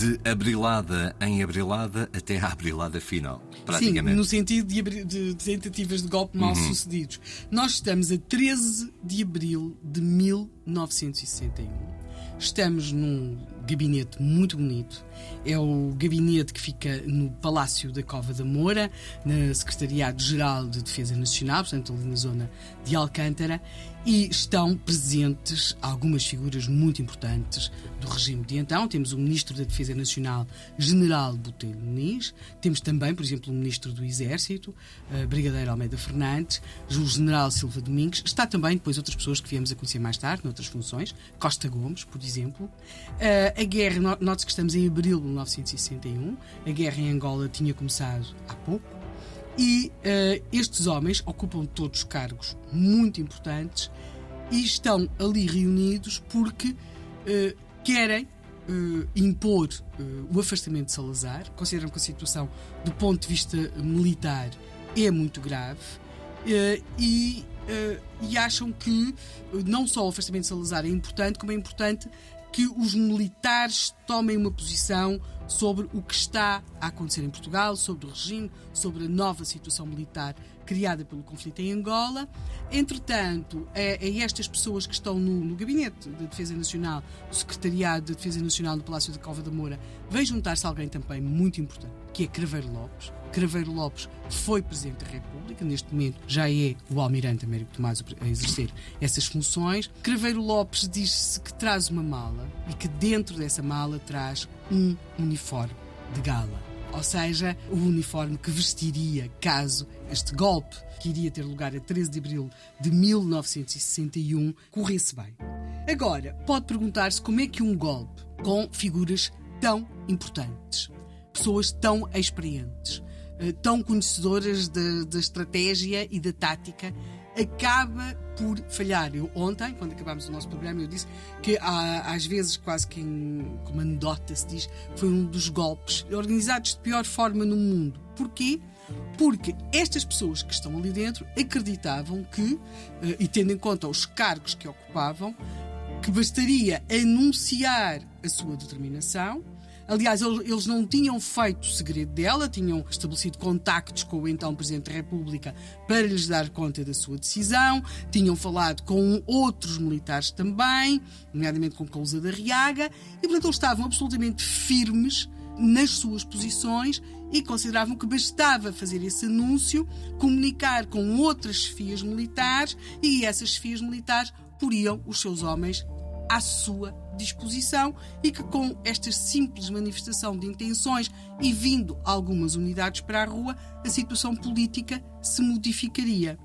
De abrilada em abrilada até à abrilada final, praticamente. Sim, no sentido de, de, tentativas de golpe mal uhum. sucedidos. Nós estamos a 13 de abril de 1961. Estamos num gabinete muito bonito. É o gabinete que fica no Palácio da Cova da Moura, na Secretariado-Geral de Defesa Nacional, portanto, ali na zona de Alcântara, e estão presentes algumas figuras muito importantes do regime de então. Temos o Ministro da Defesa Nacional, General Botelho Muniz, temos também, por exemplo, o Ministro do Exército, uh, Brigadeiro Almeida Fernandes, o General Silva Domingues, está também depois outras pessoas que viemos a conhecer mais tarde, noutras funções, Costa Gomes, por exemplo. Uh, a guerra, note-se que estamos em abril de 1961, a guerra em Angola tinha começado há pouco, e uh, estes homens ocupam todos cargos muito importantes e estão ali reunidos porque uh, querem uh, impor o afastamento de Salazar, consideram que a situação, do ponto de vista militar, é muito grave e, e acham que não só o afastamento de Salazar é importante, como é importante que os militares tomem uma posição sobre o que está a acontecer em Portugal, sobre o regime, sobre a nova situação militar criada pelo conflito em Angola. Entretanto, é, é estas pessoas que estão no, no Gabinete de Defesa Nacional, o Secretariado de Defesa Nacional do Palácio da Cova da Moura, vem juntar-se alguém também muito importante, que é Craveiro Lopes. Craveiro Lopes foi Presidente da República, neste momento já é o Almirante Américo Tomás a exercer essas funções. Craveiro Lopes diz-se que traz uma mala e que dentro dessa mala traz um uniforme de gala. Ou seja, o uniforme que vestiria caso este golpe, que iria ter lugar a 13 de abril de 1961, corresse bem. Agora, pode perguntar-se como é que um golpe com figuras tão importantes, pessoas tão experientes, eh, tão conhecedoras da, da estratégia e da tática, acaba por falhar. Eu ontem, quando acabámos o nosso programa, eu disse que há, às vezes, quase que em, como anedota se diz, foi um dos golpes organizados de pior forma no mundo. Porquê? Porque estas pessoas que estão ali dentro acreditavam que, eh, e tendo em conta os cargos que ocupavam, que bastaria anunciar a sua determinação Aliás, eles não tinham feito segredo dela, tinham estabelecido contactos com o então Presidente da República para lhes dar conta da sua decisão, tinham falado com outros militares também, nomeadamente com Cousa da Riaga, e portanto eles estavam absolutamente firmes nas suas posições e consideravam que bastava fazer esse anúncio, comunicar com outras chefias militares e essas chefias militares poriam os seus homens à sua disposição e que com esta simples manifestação de intenções e vindo algumas unidades para a rua, a situação política se modificaria.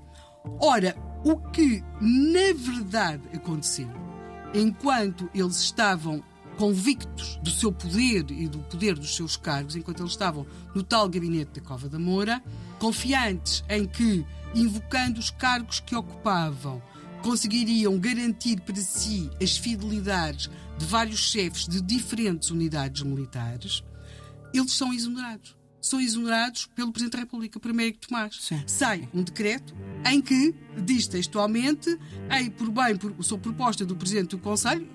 Ora, o que na verdade aconteceu, enquanto eles estavam convictos do seu poder e do poder dos seus cargos, enquanto eles estavam no tal gabinete da Cova da Moura, confiantes em que, invocando os cargos que ocupavam, conseguiriam garantir para si as fidelidades de vários chefes de diferentes unidades militares, eles são exonerados. São exonerados pelo Presidente da República, por Américo Tomás. Sim. Sai um decreto em que diz textualmente, ei, por bem, por, sob proposta do Presidente do Conselho,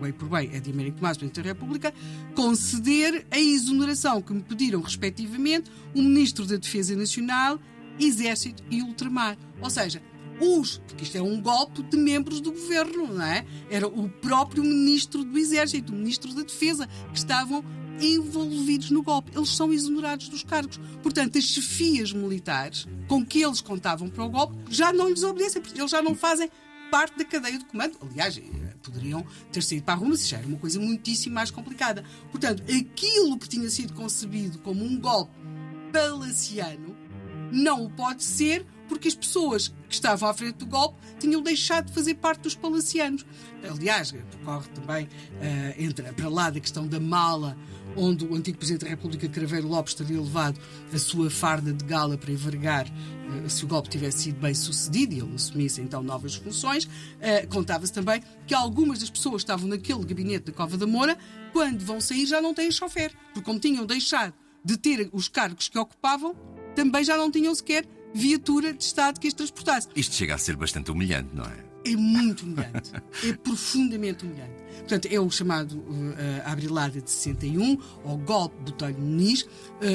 bem por bem é de Américo Tomás, Presidente da República, conceder a exoneração que me pediram, respectivamente, o Ministro da Defesa Nacional, Exército e Ultramar. Ou seja, os, porque isto é um golpe de membros do governo, não é? Era o próprio ministro do Exército, o ministro da Defesa, que estavam envolvidos no golpe. Eles são exonerados dos cargos. Portanto, as chefias militares com que eles contavam para o golpe já não lhes obedecem, porque eles já não fazem parte da cadeia de comando. Aliás, eh, poderiam ter saído para a rua, mas isso já era uma coisa muitíssimo mais complicada. Portanto, aquilo que tinha sido concebido como um golpe palaciano não o pode ser porque as pessoas que estavam à frente do golpe tinham deixado de fazer parte dos palacianos. Aliás, ocorre também uh, entre para lá da questão da mala, onde o antigo Presidente da República, Craveiro Lopes, teria levado a sua farda de gala para envergar uh, se o golpe tivesse sido bem sucedido e ele assumisse então novas funções. Uh, Contava-se também que algumas das pessoas que estavam naquele gabinete da Cova da Moura, quando vão sair, já não têm chofer, porque como tinham deixado de ter os cargos que ocupavam, também já não tinham sequer viatura de Estado que as transportasse. Isto chega a ser bastante humilhante, não é? É muito humilhante. é profundamente humilhante. Portanto, é o chamado uh, Abrilada de 61, ou golpe Botelho Muniz, uh,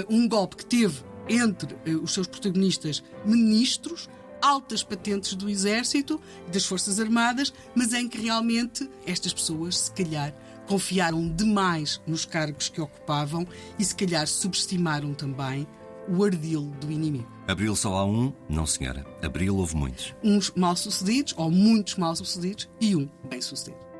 um golpe que teve entre uh, os seus protagonistas ministros, altas patentes do Exército, das Forças Armadas, mas em que realmente estas pessoas, se calhar, confiaram demais nos cargos que ocupavam e, se calhar, subestimaram também o ardil do inimigo. Abril só há um? Não, senhora. Abril houve muitos. Uns mal-sucedidos, ou muitos mal-sucedidos, e um bem-sucedido.